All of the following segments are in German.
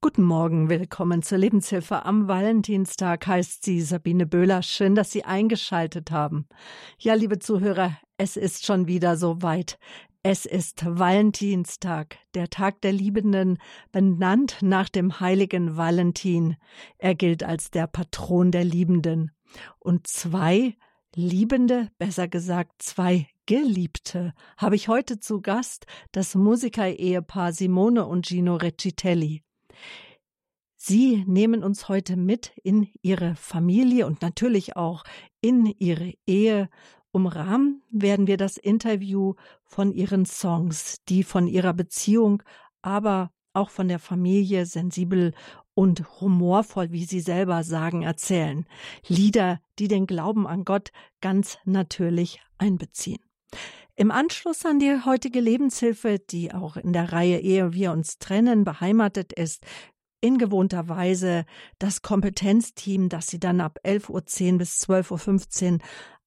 Guten Morgen, willkommen zur Lebenshilfe. Am Valentinstag heißt sie Sabine Böhler. Schön, dass Sie eingeschaltet haben. Ja, liebe Zuhörer, es ist schon wieder so weit. Es ist Valentinstag, der Tag der Liebenden, benannt nach dem heiligen Valentin. Er gilt als der Patron der Liebenden. Und zwei Liebende, besser gesagt zwei Geliebte, habe ich heute zu Gast, das Musiker-Ehepaar Simone und Gino Recitelli. Sie nehmen uns heute mit in Ihre Familie und natürlich auch in Ihre Ehe. Umrahmen werden wir das Interview von Ihren Songs, die von Ihrer Beziehung, aber auch von der Familie sensibel und humorvoll, wie Sie selber sagen, erzählen. Lieder, die den Glauben an Gott ganz natürlich einbeziehen. Im Anschluss an die heutige Lebenshilfe, die auch in der Reihe Ehe wir uns trennen beheimatet ist, in gewohnter Weise das Kompetenzteam, das Sie dann ab 11.10 Uhr bis 12.15 Uhr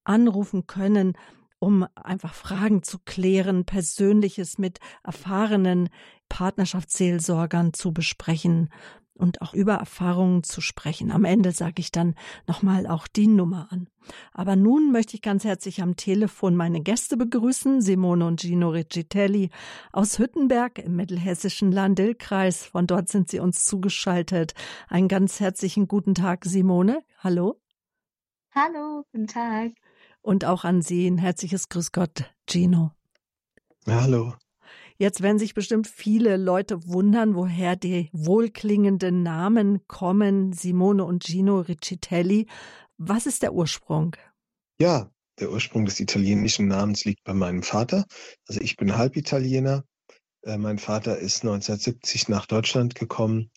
anrufen können, um einfach Fragen zu klären, Persönliches mit erfahrenen Partnerschaftsseelsorgern zu besprechen und auch über Erfahrungen zu sprechen. Am Ende sage ich dann nochmal auch die Nummer an. Aber nun möchte ich ganz herzlich am Telefon meine Gäste begrüßen, Simone und Gino Riccitelli aus Hüttenberg im mittelhessischen Landil-Kreis. Von dort sind sie uns zugeschaltet. Einen ganz herzlichen guten Tag, Simone. Hallo. Hallo, guten Tag. Und auch an Sie ein herzliches Grüß Gott, Gino. hallo. Jetzt werden sich bestimmt viele Leute wundern, woher die wohlklingenden Namen kommen, Simone und Gino Riccitelli. Was ist der Ursprung? Ja, der Ursprung des italienischen Namens liegt bei meinem Vater. Also ich bin Halbitaliener. Äh, mein Vater ist 1970 nach Deutschland gekommen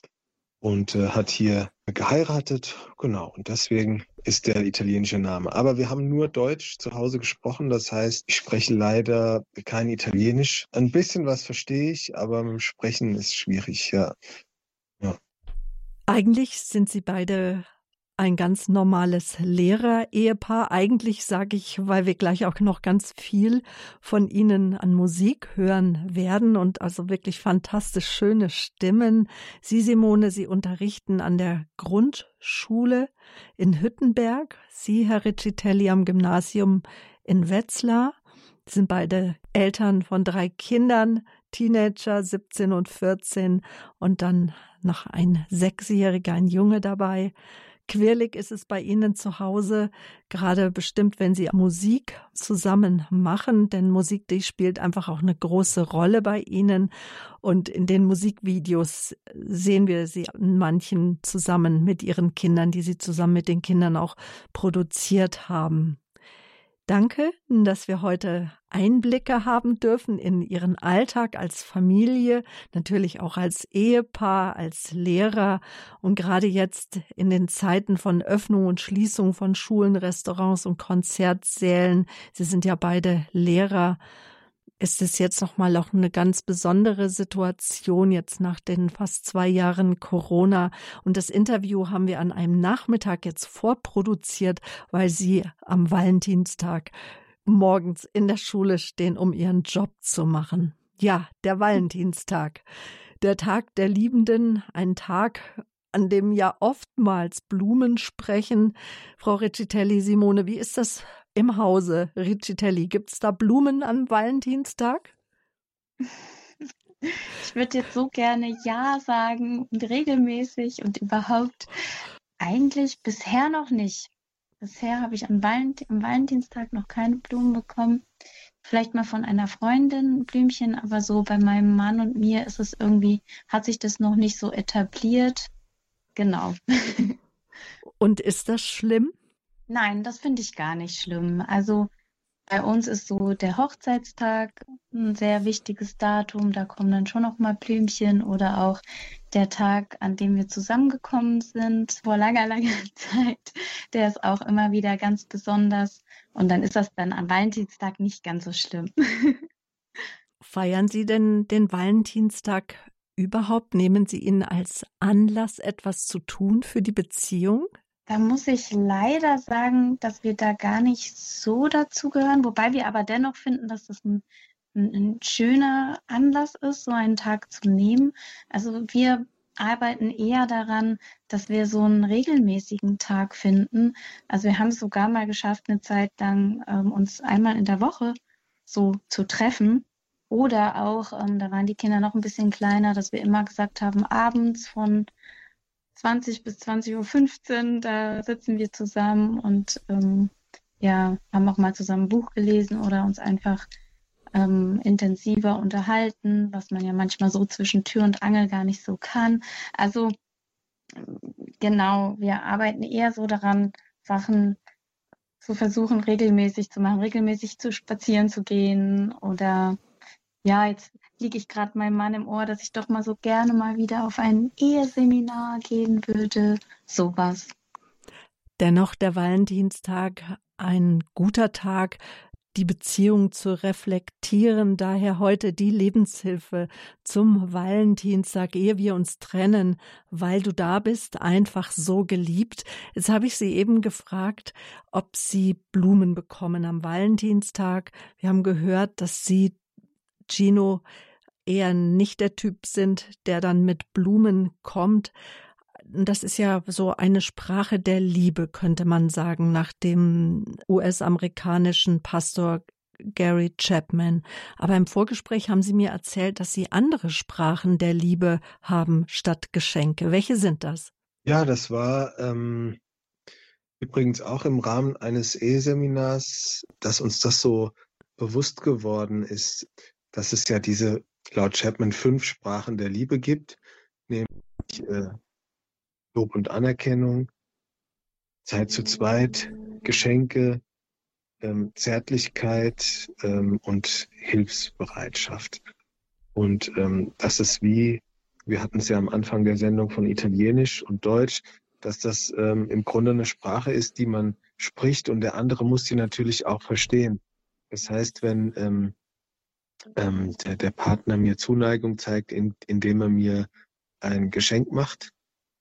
und äh, hat hier geheiratet. Genau, und deswegen ist der italienische Name. Aber wir haben nur Deutsch zu Hause gesprochen. Das heißt, ich spreche leider kein Italienisch. Ein bisschen was verstehe ich, aber mit dem Sprechen ist schwierig, ja. ja. Eigentlich sind Sie beide ein ganz normales Lehrer-Ehepaar. Eigentlich sage ich, weil wir gleich auch noch ganz viel von Ihnen an Musik hören werden und also wirklich fantastisch schöne Stimmen. Sie, Simone, Sie unterrichten an der Grundschule in Hüttenberg. Sie, Herr Riccitelli, am Gymnasium in Wetzlar. Sie sind beide Eltern von drei Kindern, Teenager, 17 und 14 und dann noch ein Sechsjähriger, ein Junge dabei. Quirlig ist es bei Ihnen zu Hause, gerade bestimmt, wenn Sie Musik zusammen machen, denn Musik, die spielt einfach auch eine große Rolle bei Ihnen. Und in den Musikvideos sehen wir Sie manchen zusammen mit Ihren Kindern, die Sie zusammen mit den Kindern auch produziert haben. Danke, dass wir heute Einblicke haben dürfen in Ihren Alltag als Familie, natürlich auch als Ehepaar, als Lehrer und gerade jetzt in den Zeiten von Öffnung und Schließung von Schulen, Restaurants und Konzertsälen. Sie sind ja beide Lehrer ist es jetzt nochmal auch eine ganz besondere Situation jetzt nach den fast zwei Jahren Corona. Und das Interview haben wir an einem Nachmittag jetzt vorproduziert, weil Sie am Valentinstag morgens in der Schule stehen, um Ihren Job zu machen. Ja, der Valentinstag. Der Tag der Liebenden, ein Tag, an dem ja oftmals Blumen sprechen. Frau Riccitelli, Simone, wie ist das im Hause Riccitelli? Gibt es da Blumen am Valentinstag? Ich würde jetzt so gerne Ja sagen und regelmäßig und überhaupt eigentlich bisher noch nicht. Bisher habe ich am, Valent am Valentinstag noch keine Blumen bekommen. Vielleicht mal von einer Freundin Blümchen, aber so bei meinem Mann und mir ist es irgendwie, hat sich das noch nicht so etabliert. Genau. Und ist das schlimm? Nein, das finde ich gar nicht schlimm. Also bei uns ist so der Hochzeitstag ein sehr wichtiges Datum. Da kommen dann schon noch mal Blümchen oder auch der Tag, an dem wir zusammengekommen sind vor langer, langer Zeit. Der ist auch immer wieder ganz besonders. Und dann ist das dann am Valentinstag nicht ganz so schlimm. Feiern Sie denn den Valentinstag überhaupt? Nehmen Sie ihn als Anlass, etwas zu tun für die Beziehung? Da muss ich leider sagen, dass wir da gar nicht so dazugehören, wobei wir aber dennoch finden, dass das ein, ein, ein schöner Anlass ist, so einen Tag zu nehmen. Also wir arbeiten eher daran, dass wir so einen regelmäßigen Tag finden. Also wir haben es sogar mal geschafft, eine Zeit lang ähm, uns einmal in der Woche so zu treffen. Oder auch, ähm, da waren die Kinder noch ein bisschen kleiner, dass wir immer gesagt haben, abends von 20 bis 20.15 Uhr, da sitzen wir zusammen und ähm, ja, haben auch mal zusammen ein Buch gelesen oder uns einfach ähm, intensiver unterhalten, was man ja manchmal so zwischen Tür und Angel gar nicht so kann. Also genau, wir arbeiten eher so daran, Sachen zu versuchen, regelmäßig zu machen, regelmäßig zu spazieren zu gehen oder ja, jetzt liege ich gerade meinem Mann im Ohr, dass ich doch mal so gerne mal wieder auf ein Eheseminar gehen würde. Sowas. Dennoch der Valentinstag ein guter Tag, die Beziehung zu reflektieren. Daher heute die Lebenshilfe zum Valentinstag, ehe wir uns trennen, weil du da bist, einfach so geliebt. Jetzt habe ich sie eben gefragt, ob sie Blumen bekommen am Valentinstag. Wir haben gehört, dass sie Gino eher nicht der Typ sind, der dann mit Blumen kommt. Das ist ja so eine Sprache der Liebe, könnte man sagen, nach dem US-amerikanischen Pastor Gary Chapman. Aber im Vorgespräch haben Sie mir erzählt, dass Sie andere Sprachen der Liebe haben statt Geschenke. Welche sind das? Ja, das war ähm, übrigens auch im Rahmen eines Eheseminars, dass uns das so bewusst geworden ist dass es ja diese laut Chapman fünf Sprachen der Liebe gibt, nämlich äh, Lob und Anerkennung, Zeit zu zweit, Geschenke, ähm, Zärtlichkeit ähm, und Hilfsbereitschaft. Und ähm, das ist wie, wir hatten es ja am Anfang der Sendung von Italienisch und Deutsch, dass das ähm, im Grunde eine Sprache ist, die man spricht und der andere muss sie natürlich auch verstehen. Das heißt, wenn ähm, ähm, der, der Partner mir Zuneigung zeigt, in, indem er mir ein Geschenk macht,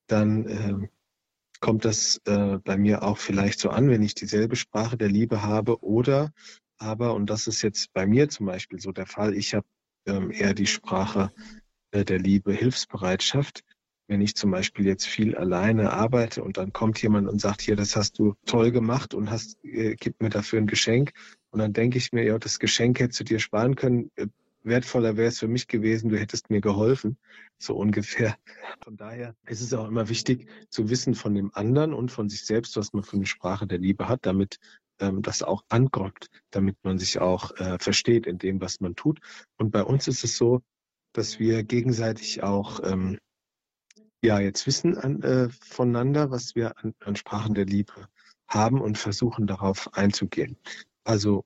dann ähm, kommt das äh, bei mir auch vielleicht so an, wenn ich dieselbe Sprache der Liebe habe oder aber, und das ist jetzt bei mir zum Beispiel so der Fall, ich habe ähm, eher die Sprache äh, der Liebe Hilfsbereitschaft. Wenn ich zum Beispiel jetzt viel alleine arbeite und dann kommt jemand und sagt, hier, das hast du toll gemacht und hast, äh, gib mir dafür ein Geschenk, und dann denke ich mir, ja, das Geschenk hättest du dir sparen können. Äh, wertvoller wäre es für mich gewesen, du hättest mir geholfen. So ungefähr. Von daher ist es auch immer wichtig zu wissen von dem anderen und von sich selbst, was man für eine Sprache der Liebe hat, damit ähm, das auch ankommt, damit man sich auch äh, versteht in dem, was man tut. Und bei uns ist es so, dass wir gegenseitig auch ähm, ja jetzt wissen an, äh, voneinander, was wir an, an Sprachen der Liebe haben und versuchen darauf einzugehen. Also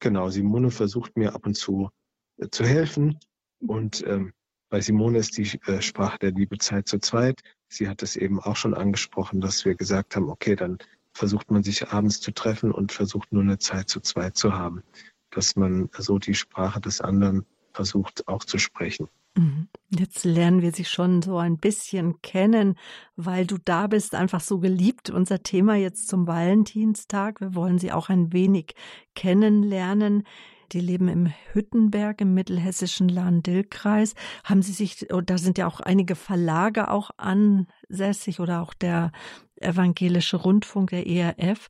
genau, Simone versucht mir ab und zu äh, zu helfen. Und ähm, bei Simone ist die äh, Sprache der Liebe Zeit zu zweit. Sie hat es eben auch schon angesprochen, dass wir gesagt haben, okay, dann versucht man sich abends zu treffen und versucht nur eine Zeit zu zweit zu haben, dass man so die Sprache des anderen versucht auch zu sprechen. Mhm. Jetzt lernen wir sie schon so ein bisschen kennen, weil du da bist, einfach so geliebt. Unser Thema jetzt zum Valentinstag. Wir wollen sie auch ein wenig kennenlernen. Die leben im Hüttenberg im mittelhessischen Lahn-Dill-Kreis. Haben Sie sich, oh, da sind ja auch einige Verlage auch ansässig oder auch der evangelische Rundfunk, der ERF.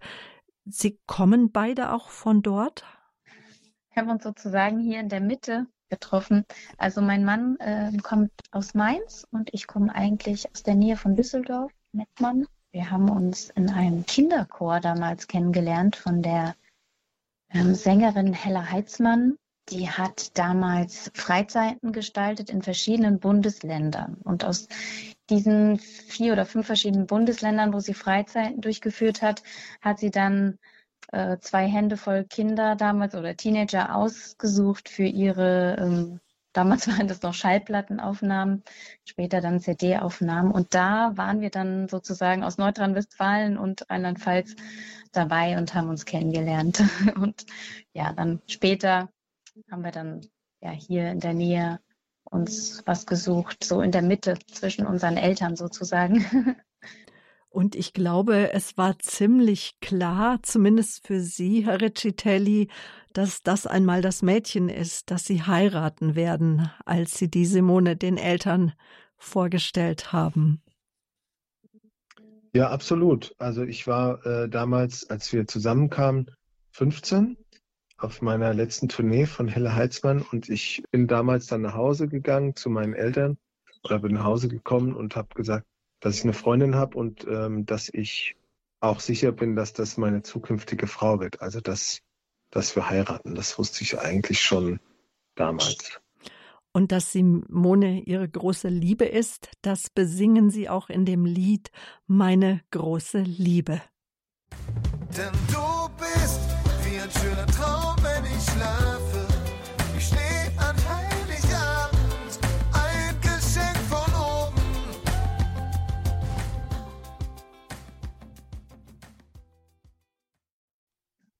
Sie kommen beide auch von dort? Wir haben uns sozusagen hier in der Mitte getroffen. Also mein Mann äh, kommt aus Mainz und ich komme eigentlich aus der Nähe von Düsseldorf, Mettmann. Wir haben uns in einem Kinderchor damals kennengelernt von der ähm, Sängerin Hella Heitzmann. Die hat damals Freizeiten gestaltet in verschiedenen Bundesländern. Und aus diesen vier oder fünf verschiedenen Bundesländern, wo sie Freizeiten durchgeführt hat, hat sie dann äh, zwei Hände voll Kinder damals oder Teenager ausgesucht für ihre, ähm, damals waren das noch Schallplattenaufnahmen, später dann CD-Aufnahmen. Und da waren wir dann sozusagen aus Nordrhein-Westfalen und Rheinland-Pfalz dabei und haben uns kennengelernt. Und ja, dann später haben wir dann ja hier in der Nähe uns was gesucht, so in der Mitte zwischen unseren Eltern sozusagen. Und ich glaube, es war ziemlich klar, zumindest für Sie, Herr Riccitelli, dass das einmal das Mädchen ist, das Sie heiraten werden, als Sie die Simone den Eltern vorgestellt haben. Ja, absolut. Also ich war äh, damals, als wir zusammenkamen, 15 auf meiner letzten Tournee von Helle Heitzmann und ich bin damals dann nach Hause gegangen zu meinen Eltern oder bin nach Hause gekommen und habe gesagt, dass ich eine Freundin habe und ähm, dass ich auch sicher bin, dass das meine zukünftige Frau wird. Also dass, dass wir heiraten. Das wusste ich eigentlich schon damals. Und dass Simone ihre große Liebe ist, das besingen sie auch in dem Lied Meine große Liebe. Denn du bist wie ein schöner Traum, wenn ich schlafe.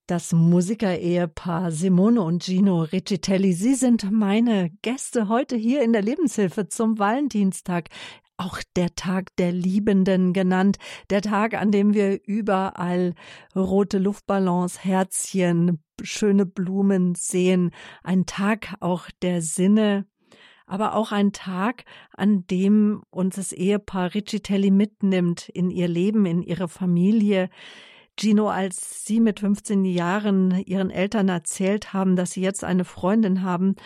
Das Musiker-Ehepaar Simone und Gino Riccitelli, sie sind meine Gäste heute hier in der Lebenshilfe zum Valentinstag. Auch der Tag der Liebenden genannt, der Tag, an dem wir überall rote Luftballons, Herzchen, schöne Blumen sehen, ein Tag auch der Sinne, aber auch ein Tag, an dem uns das Ehepaar Riccitelli mitnimmt in ihr Leben, in ihre Familie. Gino, als Sie mit 15 Jahren Ihren Eltern erzählt haben, dass Sie jetzt eine Freundin haben,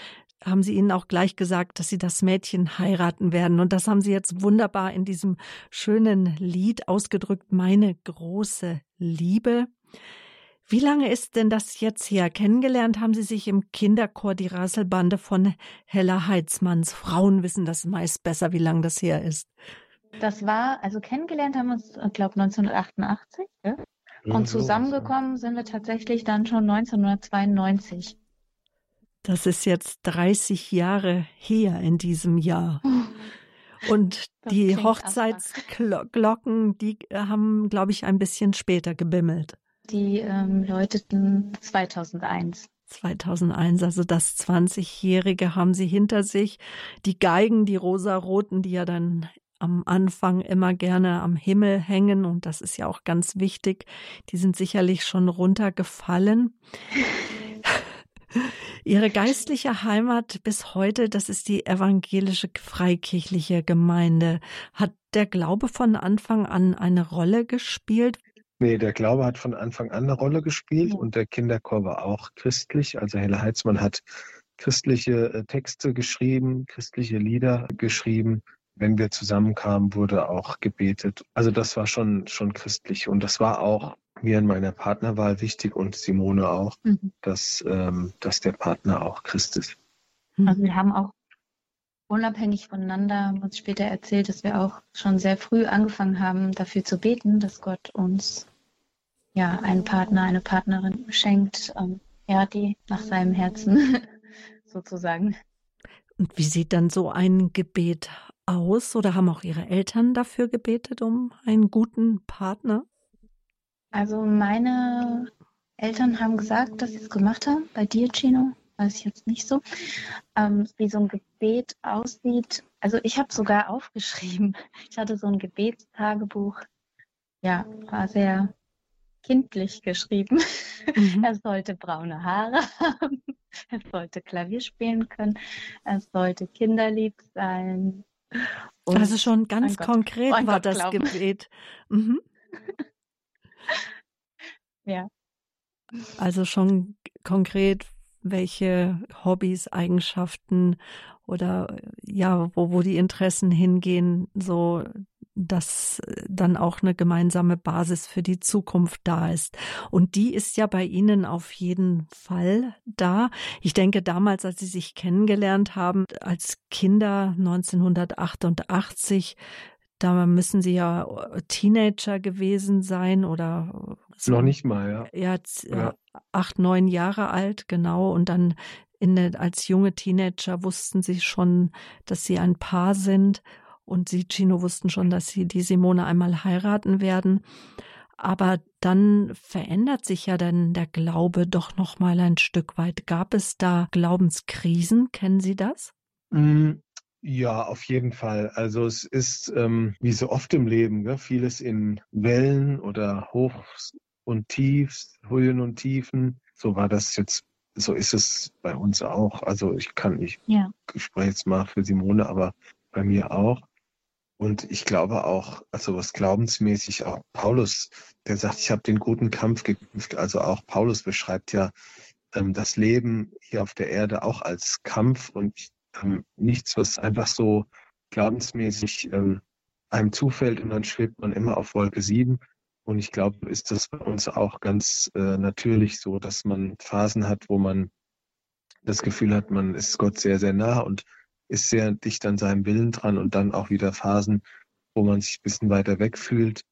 haben Sie ihnen auch gleich gesagt, dass Sie das Mädchen heiraten werden. Und das haben Sie jetzt wunderbar in diesem schönen Lied ausgedrückt, meine große Liebe. Wie lange ist denn das jetzt her? Kennengelernt haben Sie sich im Kinderchor die Rasselbande von Hella Heitzmanns. Frauen wissen das meist besser, wie lange das her ist. Das war, also kennengelernt haben wir uns, ich glaube, 1988. Ja? Und zusammengekommen sind wir tatsächlich dann schon 1992. Das ist jetzt 30 Jahre her in diesem Jahr. Und die Hochzeitsglocken, die haben, glaube ich, ein bisschen später gebimmelt. Die ähm, läuteten 2001. 2001, also das 20-Jährige haben sie hinter sich. Die Geigen, die rosaroten, die ja dann am Anfang immer gerne am Himmel hängen und das ist ja auch ganz wichtig, die sind sicherlich schon runtergefallen. Ihre geistliche Heimat bis heute, das ist die evangelische freikirchliche Gemeinde. Hat der Glaube von Anfang an eine Rolle gespielt? Nee, der Glaube hat von Anfang an eine Rolle gespielt und der Kinderchor war auch christlich. Also Helle Heitzmann hat christliche äh, Texte geschrieben, christliche Lieder geschrieben. Wenn wir zusammenkamen, wurde auch gebetet. Also das war schon, schon christlich und das war auch mir in meiner Partnerwahl wichtig und Simone auch, mhm. dass, ähm, dass der Partner auch Christ ist. Mhm. Also wir haben auch unabhängig voneinander uns später erzählt, dass wir auch schon sehr früh angefangen haben, dafür zu beten, dass Gott uns ja einen Partner, eine Partnerin schenkt, ähm, ja, die nach seinem Herzen sozusagen. Und wie sieht dann so ein Gebet aus? Oder haben auch Ihre Eltern dafür gebetet um einen guten Partner? Also meine Eltern haben gesagt, dass sie es gemacht haben. Bei dir, Gino, weiß ich jetzt nicht so. Ähm, wie so ein Gebet aussieht. Also ich habe sogar aufgeschrieben. Ich hatte so ein Gebetstagebuch. Ja, war sehr kindlich geschrieben. Mhm. Er sollte braune Haare haben. Er sollte Klavier spielen können. Er sollte kinderlieb sein. Und also schon ganz konkret war Gott das glauben. Gebet. Mhm. Ja. Also schon konkret, welche Hobbys, Eigenschaften oder ja, wo, wo die Interessen hingehen, so dass dann auch eine gemeinsame Basis für die Zukunft da ist. Und die ist ja bei Ihnen auf jeden Fall da. Ich denke, damals, als Sie sich kennengelernt haben, als Kinder 1988, da müssen Sie ja äh, Teenager gewesen sein oder so. Noch nicht mal, ja. Ja, ja. acht, neun Jahre alt, genau. Und dann in als junge Teenager wussten Sie schon, dass Sie ein Paar sind. Und Sie, Gino, wussten schon, dass Sie die Simone einmal heiraten werden. Aber dann verändert sich ja dann der Glaube doch noch mal ein Stück weit. Gab es da Glaubenskrisen? Kennen Sie das? Mm, ja, auf jeden Fall. Also es ist ähm, wie so oft im Leben, ne? vieles in Wellen oder Hochs und Tiefs, Höhen und Tiefen. So war das jetzt, so ist es bei uns auch. Also ich kann nicht, ja. ich spreche jetzt mal für Simone, aber bei mir auch. Und ich glaube auch, also was glaubensmäßig auch Paulus, der sagt, ich habe den guten Kampf gekämpft. Also auch Paulus beschreibt ja ähm, das Leben hier auf der Erde auch als Kampf und ähm, nichts, was einfach so glaubensmäßig ähm, einem zufällt und dann schwebt man immer auf Wolke 7. Und ich glaube, ist das bei uns auch ganz äh, natürlich so, dass man Phasen hat, wo man das Gefühl hat, man ist Gott sehr, sehr nah und ist sehr dicht an seinem Willen dran und dann auch wieder Phasen, wo man sich ein bisschen weiter weg fühlt.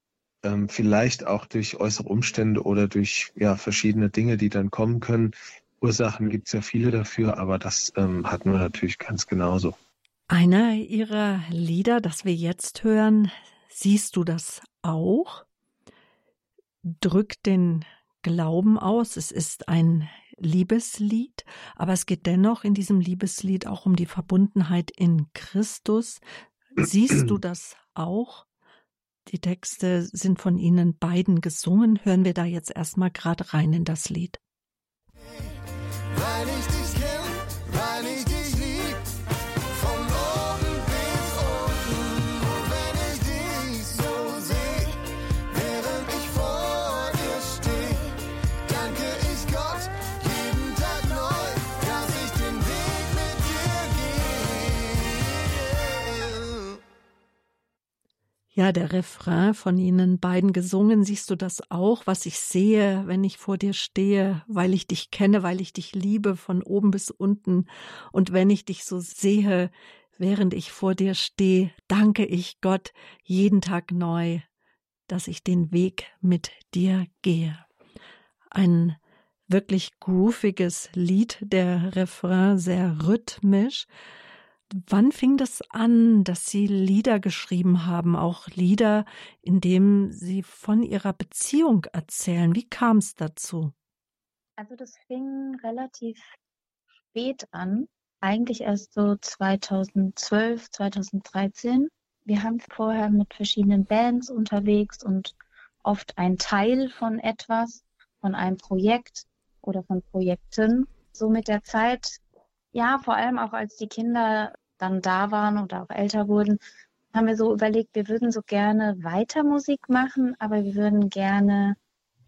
Ähm, vielleicht auch durch äußere Umstände oder durch ja, verschiedene Dinge, die dann kommen können. Ursachen gibt es ja viele dafür, aber das ähm, hatten wir natürlich ganz genauso. Einer Ihrer Lieder, das wir jetzt hören, siehst du das auch? Drückt den Glauben aus. Es ist ein Liebeslied, aber es geht dennoch in diesem Liebeslied auch um die Verbundenheit in Christus. Siehst du das auch? Die Texte sind von Ihnen beiden gesungen. Hören wir da jetzt erstmal gerade rein in das Lied. Weil Ja, der Refrain von Ihnen beiden gesungen, siehst du das auch, was ich sehe, wenn ich vor dir stehe, weil ich dich kenne, weil ich dich liebe, von oben bis unten. Und wenn ich dich so sehe, während ich vor dir stehe, danke ich Gott jeden Tag neu, dass ich den Weg mit dir gehe. Ein wirklich grooviges Lied, der Refrain sehr rhythmisch. Wann fing das an, dass Sie Lieder geschrieben haben, auch Lieder, in denen Sie von Ihrer Beziehung erzählen? Wie kam es dazu? Also das fing relativ spät an, eigentlich erst so 2012, 2013. Wir haben vorher mit verschiedenen Bands unterwegs und oft ein Teil von etwas, von einem Projekt oder von Projekten. So mit der Zeit, ja, vor allem auch als die Kinder dann da waren oder auch älter wurden, haben wir so überlegt, wir würden so gerne weiter Musik machen, aber wir würden gerne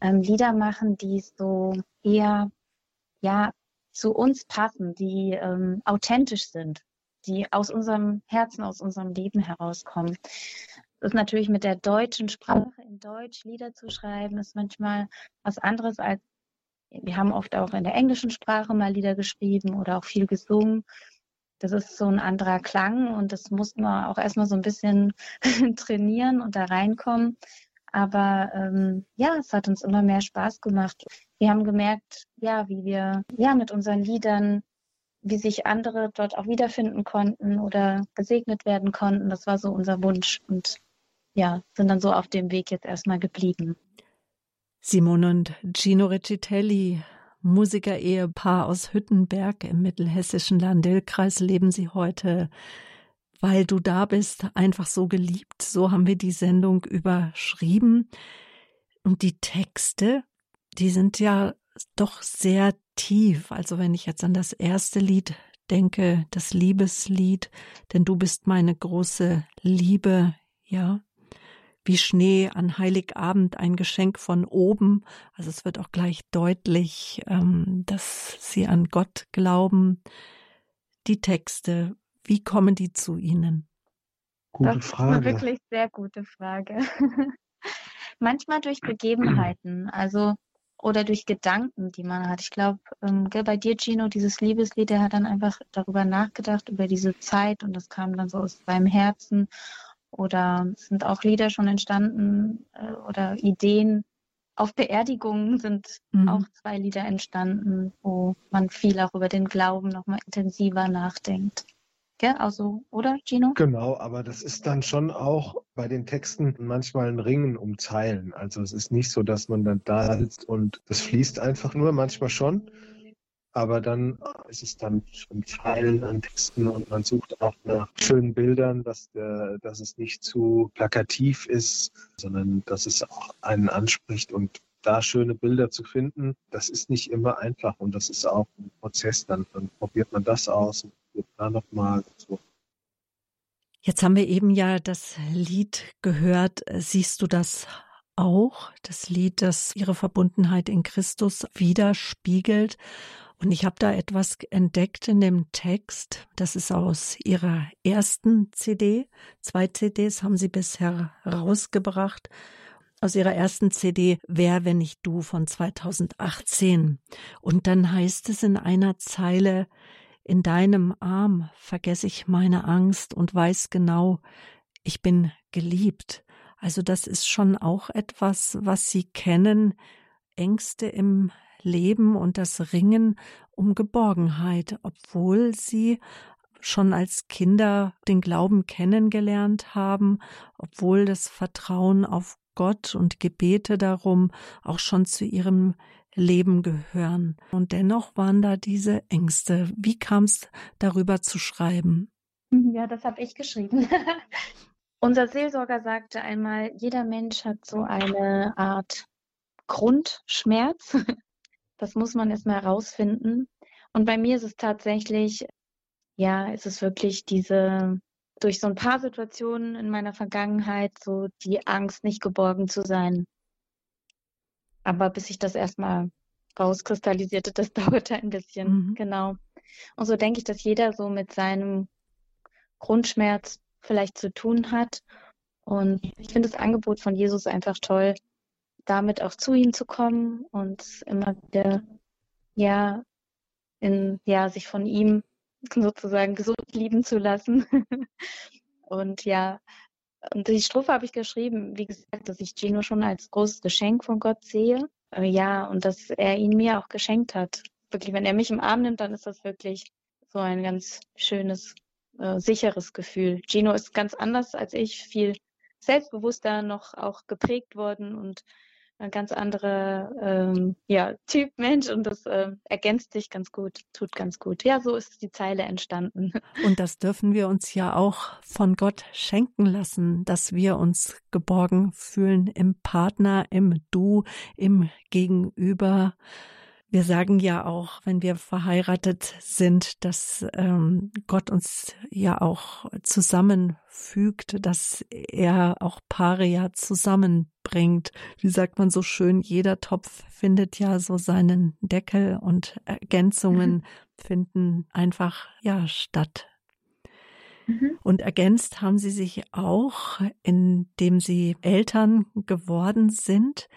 ähm, Lieder machen, die so eher ja zu uns passen, die ähm, authentisch sind, die aus unserem Herzen, aus unserem Leben herauskommen. Das ist natürlich mit der deutschen Sprache in Deutsch Lieder zu schreiben, ist manchmal was anderes als wir haben oft auch in der englischen Sprache mal Lieder geschrieben oder auch viel gesungen. Das ist so ein anderer Klang und das muss man auch erstmal so ein bisschen trainieren und da reinkommen. Aber ähm, ja, es hat uns immer mehr Spaß gemacht. Wir haben gemerkt, ja, wie wir ja mit unseren Liedern, wie sich andere dort auch wiederfinden konnten oder gesegnet werden konnten. Das war so unser Wunsch und ja, sind dann so auf dem Weg jetzt erstmal geblieben. Simon und Gino Recitelli, Musiker-Ehepaar aus Hüttenberg im mittelhessischen Landil-Kreis, leben sie heute weil du da bist, einfach so geliebt. So haben wir die Sendung überschrieben. Und die Texte, die sind ja doch sehr tief. Also wenn ich jetzt an das erste Lied denke, das Liebeslied, denn du bist meine große Liebe, ja, wie Schnee an Heiligabend ein Geschenk von oben. Also es wird auch gleich deutlich, ähm, dass sie an Gott glauben. Die Texte, wie kommen die zu Ihnen? Gute das Frage. ist eine wirklich sehr gute Frage. Manchmal durch Begebenheiten, also oder durch Gedanken, die man hat. Ich glaube, ähm, bei dir, Gino, dieses Liebeslied, der hat dann einfach darüber nachgedacht, über diese Zeit und das kam dann so aus seinem Herzen. Oder es sind auch Lieder schon entstanden äh, oder Ideen. Auf Beerdigungen sind Mhm. auch zwei Lieder entstanden, wo man viel auch über den Glauben nochmal intensiver nachdenkt. Gell? Also, oder, Gino? Genau, aber das ist dann schon auch bei den Texten manchmal ein Ringen um Zeilen. Also es ist nicht so, dass man dann da sitzt und das fließt einfach nur, manchmal schon. Aber dann ist es dann schon Teilen an Texten und man sucht auch nach schönen Bildern, dass, der, dass es nicht zu plakativ ist, sondern dass es auch einen anspricht und da schöne Bilder zu finden, das ist nicht immer einfach und das ist auch ein Prozess. Dann, dann probiert man das aus und probiert da nochmal. So. Jetzt haben wir eben ja das Lied gehört. Siehst du das auch? Das Lied, das ihre Verbundenheit in Christus widerspiegelt. Und ich habe da etwas entdeckt in dem Text. Das ist aus ihrer ersten CD. Zwei CDs haben sie bisher rausgebracht. Aus ihrer ersten CD Wer, wenn nicht du von 2018. Und dann heißt es in einer Zeile, in deinem Arm vergesse ich meine Angst und weiß genau, ich bin geliebt. Also das ist schon auch etwas, was Sie kennen, Ängste im Leben und das Ringen um Geborgenheit, obwohl Sie schon als Kinder den Glauben kennengelernt haben, obwohl das Vertrauen auf Gott und Gebete darum auch schon zu ihrem Leben gehören. Und dennoch waren da diese Ängste. Wie kam es darüber zu schreiben? Ja, das habe ich geschrieben. Unser Seelsorger sagte einmal, jeder Mensch hat so eine Art Grundschmerz. Das muss man erstmal herausfinden. Und bei mir ist es tatsächlich, ja, ist es wirklich diese, durch so ein paar Situationen in meiner Vergangenheit, so die Angst, nicht geborgen zu sein. Aber bis sich das erstmal rauskristallisierte, das dauerte ein bisschen, mhm. genau. Und so denke ich, dass jeder so mit seinem Grundschmerz vielleicht zu tun hat. Und ich finde das Angebot von Jesus einfach toll, damit auch zu ihm zu kommen und immer wieder, ja, in, ja, sich von ihm sozusagen gesund lieben zu lassen. und ja, und die Strophe habe ich geschrieben, wie gesagt, dass ich Gino schon als großes Geschenk von Gott sehe. Äh, ja, und dass er ihn mir auch geschenkt hat. Wirklich, wenn er mich im Arm nimmt, dann ist das wirklich so ein ganz schönes äh, sicheres Gefühl. Gino ist ganz anders als ich, viel selbstbewusster noch auch geprägt worden und ein ganz anderer ähm, ja, Typ Mensch und das äh, ergänzt sich ganz gut, tut ganz gut. Ja, so ist die Zeile entstanden. Und das dürfen wir uns ja auch von Gott schenken lassen, dass wir uns geborgen fühlen im Partner, im Du, im Gegenüber. Wir sagen ja auch, wenn wir verheiratet sind, dass ähm, Gott uns ja auch zusammenfügt, dass er auch Paare ja zusammenbringt. Wie sagt man so schön, jeder Topf findet ja so seinen Deckel und Ergänzungen mhm. finden einfach ja statt. Mhm. Und ergänzt haben sie sich auch, indem sie Eltern geworden sind.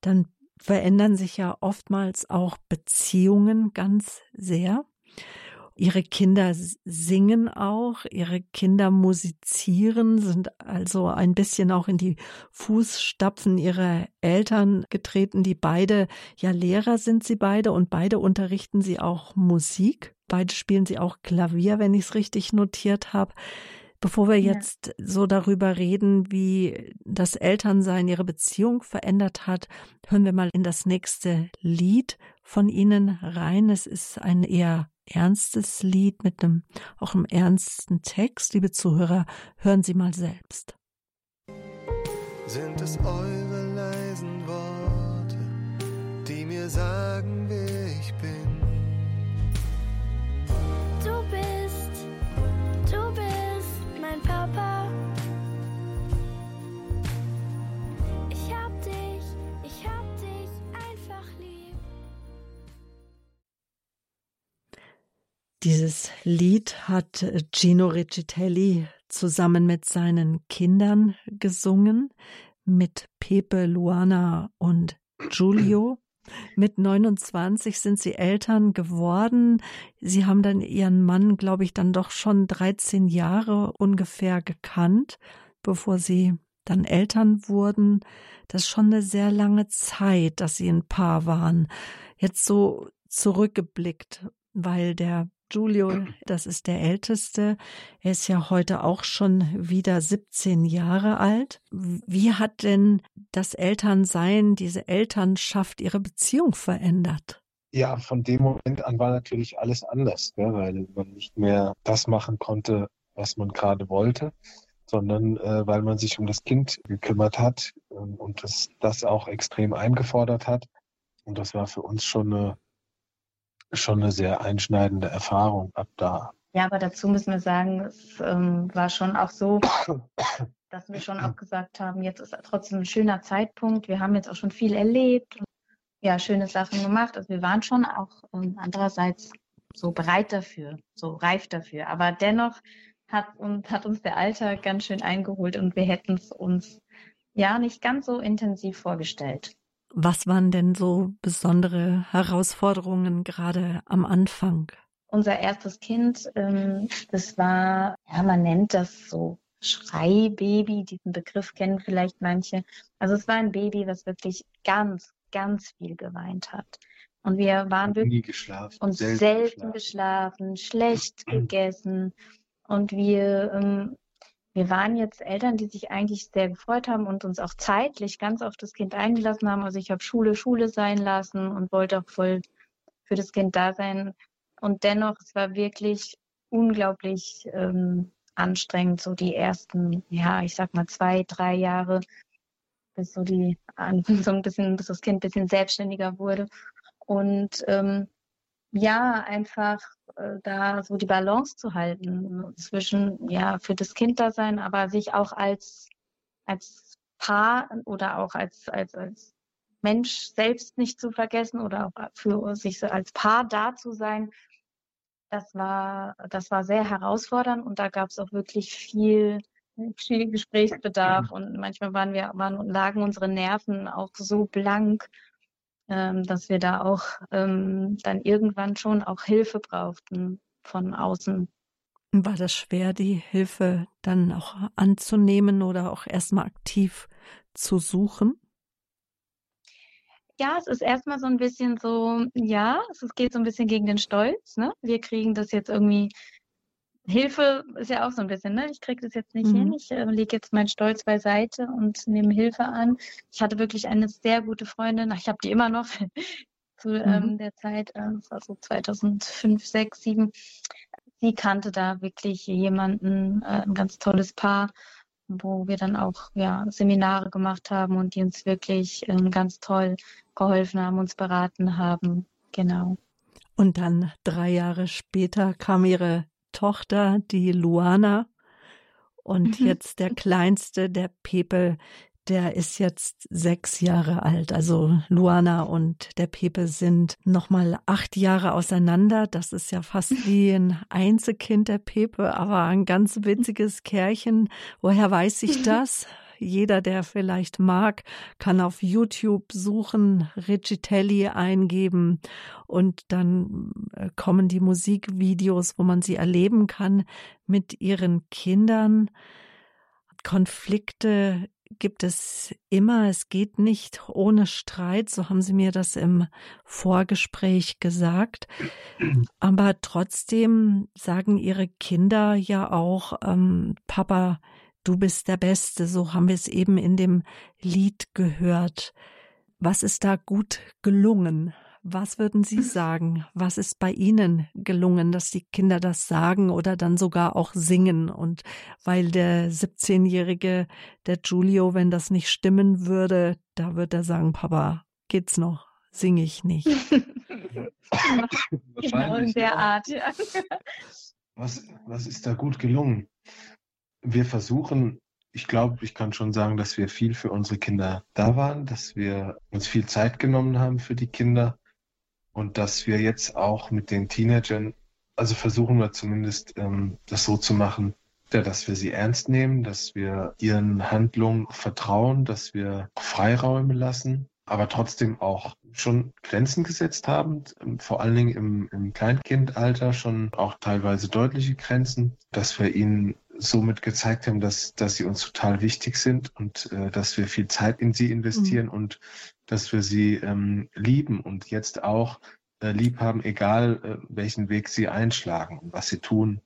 Dann verändern sich ja oftmals auch Beziehungen ganz sehr. Ihre Kinder singen auch, ihre Kinder musizieren, sind also ein bisschen auch in die Fußstapfen ihrer Eltern getreten, die beide, ja Lehrer sind sie beide und beide unterrichten sie auch Musik. Beide spielen sie auch Klavier, wenn ich es richtig notiert habe. Bevor wir jetzt ja. so darüber reden, wie das Elternsein ihre Beziehung verändert hat, hören wir mal in das nächste Lied von Ihnen rein. Es ist ein eher ernstes Lied mit einem auch einem ernsten Text. Liebe Zuhörer, hören Sie mal selbst. Sind es eure leisen Worte, die mir sagen, wer Dieses Lied hat Gino Riccitelli zusammen mit seinen Kindern gesungen, mit Pepe, Luana und Giulio. Mit 29 sind sie Eltern geworden. Sie haben dann ihren Mann, glaube ich, dann doch schon 13 Jahre ungefähr gekannt, bevor sie dann Eltern wurden. Das ist schon eine sehr lange Zeit, dass sie ein Paar waren. Jetzt so zurückgeblickt, weil der Giulio, das ist der Älteste. Er ist ja heute auch schon wieder 17 Jahre alt. Wie hat denn das Elternsein, diese Elternschaft ihre Beziehung verändert? Ja, von dem Moment an war natürlich alles anders, gell, weil man nicht mehr das machen konnte, was man gerade wollte, sondern äh, weil man sich um das Kind gekümmert hat äh, und das, das auch extrem eingefordert hat. Und das war für uns schon eine schon eine sehr einschneidende Erfahrung ab da. Ja, aber dazu müssen wir sagen, es ähm, war schon auch so, dass wir schon auch gesagt haben, jetzt ist trotzdem ein schöner Zeitpunkt. Wir haben jetzt auch schon viel erlebt, und, ja, schöne Sachen gemacht. Also wir waren schon auch ähm, andererseits so bereit dafür, so reif dafür. Aber dennoch hat uns, hat uns der Alltag ganz schön eingeholt und wir hätten es uns ja nicht ganz so intensiv vorgestellt. Was waren denn so besondere Herausforderungen gerade am Anfang? Unser erstes Kind, ähm, das war, ja, man nennt das so Schreibaby, diesen Begriff kennen vielleicht manche. Also es war ein Baby, was wirklich ganz, ganz viel geweint hat. Und wir waren wirklich geschlafen. und selten selten geschlafen, schlecht gegessen. Und wir, ähm, wir waren jetzt Eltern, die sich eigentlich sehr gefreut haben und uns auch zeitlich ganz auf das Kind eingelassen haben. Also ich habe Schule Schule sein lassen und wollte auch voll für das Kind da sein. Und dennoch, es war wirklich unglaublich ähm, anstrengend, so die ersten, ja, ich sag mal zwei, drei Jahre, bis so die so ein bisschen, bis das Kind ein bisschen selbstständiger wurde. Und ähm, ja, einfach da so die Balance zu halten zwischen, ja, für das Kind da sein, aber sich auch als, als Paar oder auch als, als, als Mensch selbst nicht zu vergessen oder auch für sich als Paar da zu sein. Das war, das war sehr herausfordernd und da gab es auch wirklich viel, viel Gesprächsbedarf und manchmal waren wir, waren, lagen unsere Nerven auch so blank, dass wir da auch ähm, dann irgendwann schon auch Hilfe brauchten von außen. War das schwer, die Hilfe dann auch anzunehmen oder auch erstmal aktiv zu suchen? Ja, es ist erstmal so ein bisschen so, ja, es geht so ein bisschen gegen den Stolz. Ne? Wir kriegen das jetzt irgendwie Hilfe ist ja auch so ein bisschen, ne? Ich kriege das jetzt nicht Mhm. hin. Ich äh, lege jetzt meinen Stolz beiseite und nehme Hilfe an. Ich hatte wirklich eine sehr gute Freundin. Ich habe die immer noch zu ähm, der Zeit, äh, das war so 2005, 6, 7. Sie kannte da wirklich jemanden, äh, ein ganz tolles Paar, wo wir dann auch ja, Seminare gemacht haben und die uns wirklich ähm, ganz toll geholfen haben, uns beraten haben. Genau. Und dann drei Jahre später kam ihre Tochter, die Luana. Und Mhm. jetzt der Kleinste, der Pepe, der ist jetzt sechs Jahre alt. Also Luana und der Pepe sind nochmal acht Jahre auseinander. Das ist ja fast wie ein Einzelkind, der Pepe, aber ein ganz witziges Kerlchen. Woher weiß ich das? Jeder, der vielleicht mag, kann auf YouTube suchen, Riccitelli eingeben und dann äh, kommen die Musikvideos, wo man sie erleben kann mit ihren Kindern. Konflikte gibt es immer. Es geht nicht ohne Streit. So haben Sie mir das im Vorgespräch gesagt. Aber trotzdem sagen Ihre Kinder ja auch, ähm, Papa, du bist der Beste. So haben wir es eben in dem Lied gehört. Was ist da gut gelungen? Was würden Sie sagen? Was ist bei Ihnen gelungen, dass die Kinder das sagen oder dann sogar auch singen? Und weil der 17-jährige, der Giulio, wenn das nicht stimmen würde, da wird er sagen, Papa, geht's noch? Singe ich nicht. genau in der. Art, ja. Was, was ist da gut gelungen? Wir versuchen, ich glaube, ich kann schon sagen, dass wir viel für unsere Kinder da waren, dass wir uns viel Zeit genommen haben für die Kinder und dass wir jetzt auch mit den Teenagern, also versuchen wir zumindest ähm, das so zu machen, dass wir sie ernst nehmen, dass wir ihren Handlungen vertrauen, dass wir Freiräume lassen, aber trotzdem auch schon Grenzen gesetzt haben, ähm, vor allen Dingen im, im Kleinkindalter schon auch teilweise deutliche Grenzen, dass wir ihnen somit gezeigt haben, dass, dass sie uns total wichtig sind und äh, dass wir viel Zeit in sie investieren und dass wir sie ähm, lieben und jetzt auch äh, lieb haben, egal äh, welchen Weg sie einschlagen und was sie tun.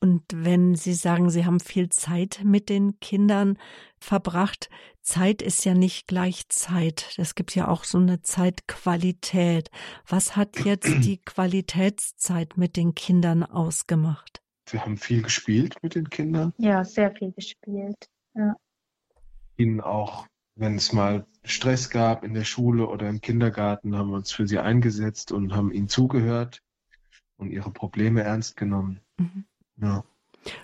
Und wenn Sie sagen, Sie haben viel Zeit mit den Kindern verbracht, Zeit ist ja nicht gleich Zeit. Es gibt ja auch so eine Zeitqualität. Was hat jetzt die Qualitätszeit mit den Kindern ausgemacht? Wir haben viel gespielt mit den Kindern, ja, sehr viel gespielt. ihnen auch, wenn es mal Stress gab in der Schule oder im Kindergarten, haben wir uns für sie eingesetzt und haben ihnen zugehört. und ihre Probleme ernst genommen. Mhm. Ja.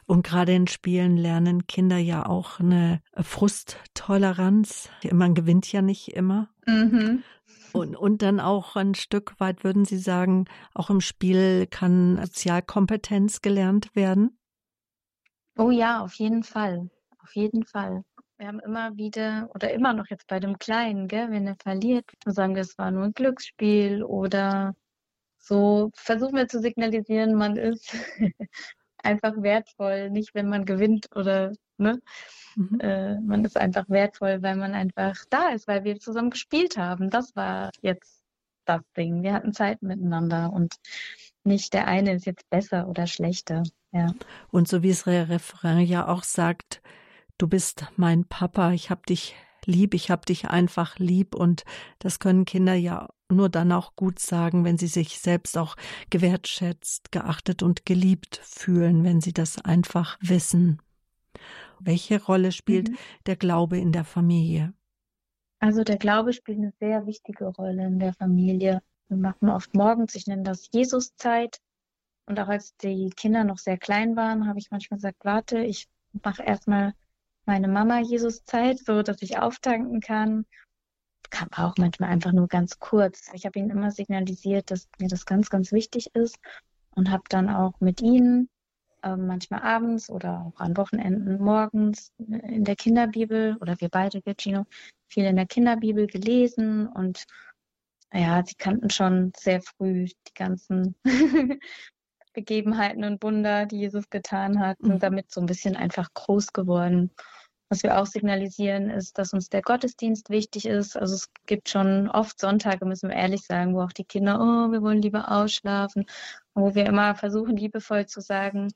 Und gerade in Spielen lernen Kinder ja auch eine Frusttoleranz. Man gewinnt ja nicht immer. Mhm. Und, und dann auch ein Stück weit, würden Sie sagen, auch im Spiel kann Sozialkompetenz gelernt werden? Oh ja, auf jeden Fall. Auf jeden Fall. Wir haben immer wieder, oder immer noch jetzt bei dem Kleinen, gell, wenn er verliert, sagen wir, es war nur ein Glücksspiel oder so versuchen wir zu signalisieren, man ist einfach wertvoll, nicht wenn man gewinnt oder ne? Mhm. Äh, man ist einfach wertvoll, weil man einfach da ist, weil wir zusammen gespielt haben. Das war jetzt das Ding. Wir hatten Zeit miteinander und nicht der eine ist jetzt besser oder schlechter. Ja. Und so wie es der Refrain ja auch sagt, du bist mein Papa, ich hab dich lieb, ich hab dich einfach lieb. Und das können Kinder ja nur dann auch gut sagen, wenn sie sich selbst auch gewertschätzt, geachtet und geliebt fühlen, wenn sie das einfach wissen. Welche Rolle spielt Mhm. der Glaube in der Familie? Also der Glaube spielt eine sehr wichtige Rolle in der Familie. Wir machen oft morgens, ich nenne das Jesuszeit. Und auch als die Kinder noch sehr klein waren, habe ich manchmal gesagt, warte, ich mache erstmal meine Mama Jesuszeit, so dass ich auftanken kann. Kann auch manchmal einfach nur ganz kurz. Ich habe ihnen immer signalisiert, dass mir das ganz, ganz wichtig ist und habe dann auch mit ihnen ähm, manchmal abends oder auch an Wochenenden morgens in der Kinderbibel oder wir beide, Gino, viel in der Kinderbibel gelesen und ja, sie kannten schon sehr früh die ganzen Begebenheiten und Wunder, die Jesus getan hat, Mhm. sind damit so ein bisschen einfach groß geworden. Was wir auch signalisieren, ist, dass uns der Gottesdienst wichtig ist. Also es gibt schon oft Sonntage, müssen wir ehrlich sagen, wo auch die Kinder, oh, wir wollen lieber ausschlafen, wo wir immer versuchen, liebevoll zu sagen,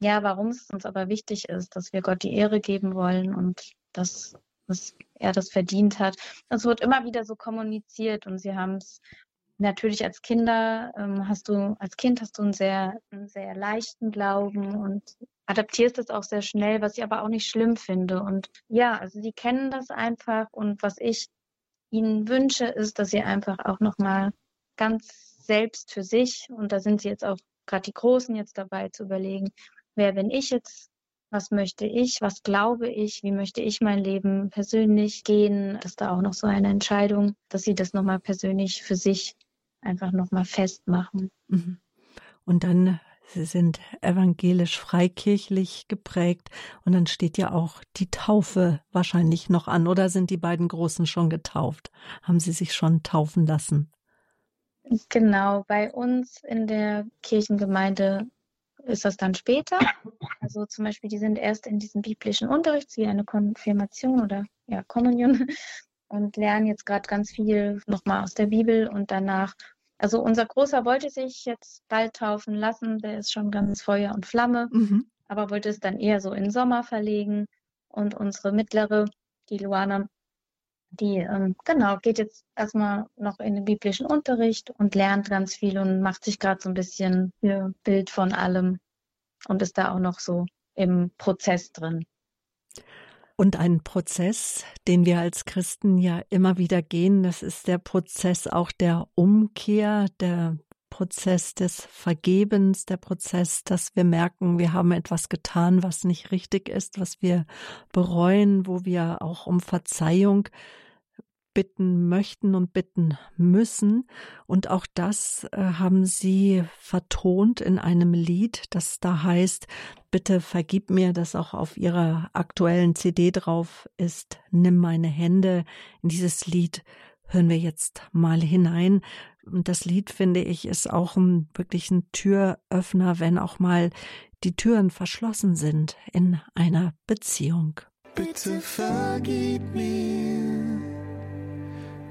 ja, warum es uns aber wichtig ist, dass wir Gott die Ehre geben wollen und dass, dass er das verdient hat. Es wird immer wieder so kommuniziert und sie haben es natürlich als Kinder ähm, hast du, als Kind hast du einen sehr, einen sehr leichten Glauben und adaptierst es auch sehr schnell, was ich aber auch nicht schlimm finde. Und ja, also sie kennen das einfach und was ich ihnen wünsche, ist, dass sie einfach auch nochmal ganz selbst für sich, und da sind sie jetzt auch gerade die Großen jetzt dabei zu überlegen, wer bin ich jetzt, was möchte ich, was glaube ich, wie möchte ich mein Leben persönlich gehen, dass da auch noch so eine Entscheidung, dass sie das nochmal persönlich für sich einfach nochmal festmachen. Mhm. Und dann, Sie sind evangelisch-freikirchlich geprägt und dann steht ja auch die Taufe wahrscheinlich noch an. Oder sind die beiden Großen schon getauft? Haben Sie sich schon taufen lassen? Genau, bei uns in der Kirchengemeinde ist das dann später. Also zum Beispiel, die sind erst in diesem biblischen Unterricht, wie eine Konfirmation oder ja, Kommunion und lernen jetzt gerade ganz viel nochmal aus der Bibel und danach. Also unser Großer wollte sich jetzt bald taufen lassen, der ist schon ganz Feuer und Flamme, Mhm. aber wollte es dann eher so in Sommer verlegen. Und unsere mittlere, die Luana, die ähm, genau geht jetzt erstmal noch in den biblischen Unterricht und lernt ganz viel und macht sich gerade so ein bisschen ihr Bild von allem und ist da auch noch so im Prozess drin. Und ein Prozess, den wir als Christen ja immer wieder gehen, das ist der Prozess auch der Umkehr, der Prozess des Vergebens, der Prozess, dass wir merken, wir haben etwas getan, was nicht richtig ist, was wir bereuen, wo wir auch um Verzeihung bitten möchten und bitten müssen. Und auch das äh, haben Sie vertont in einem Lied, das da heißt, bitte vergib mir, das auch auf Ihrer aktuellen CD drauf ist, nimm meine Hände. In dieses Lied hören wir jetzt mal hinein. Und das Lied, finde ich, ist auch ein, wirklich ein Türöffner, wenn auch mal die Türen verschlossen sind in einer Beziehung. Bitte vergib mir,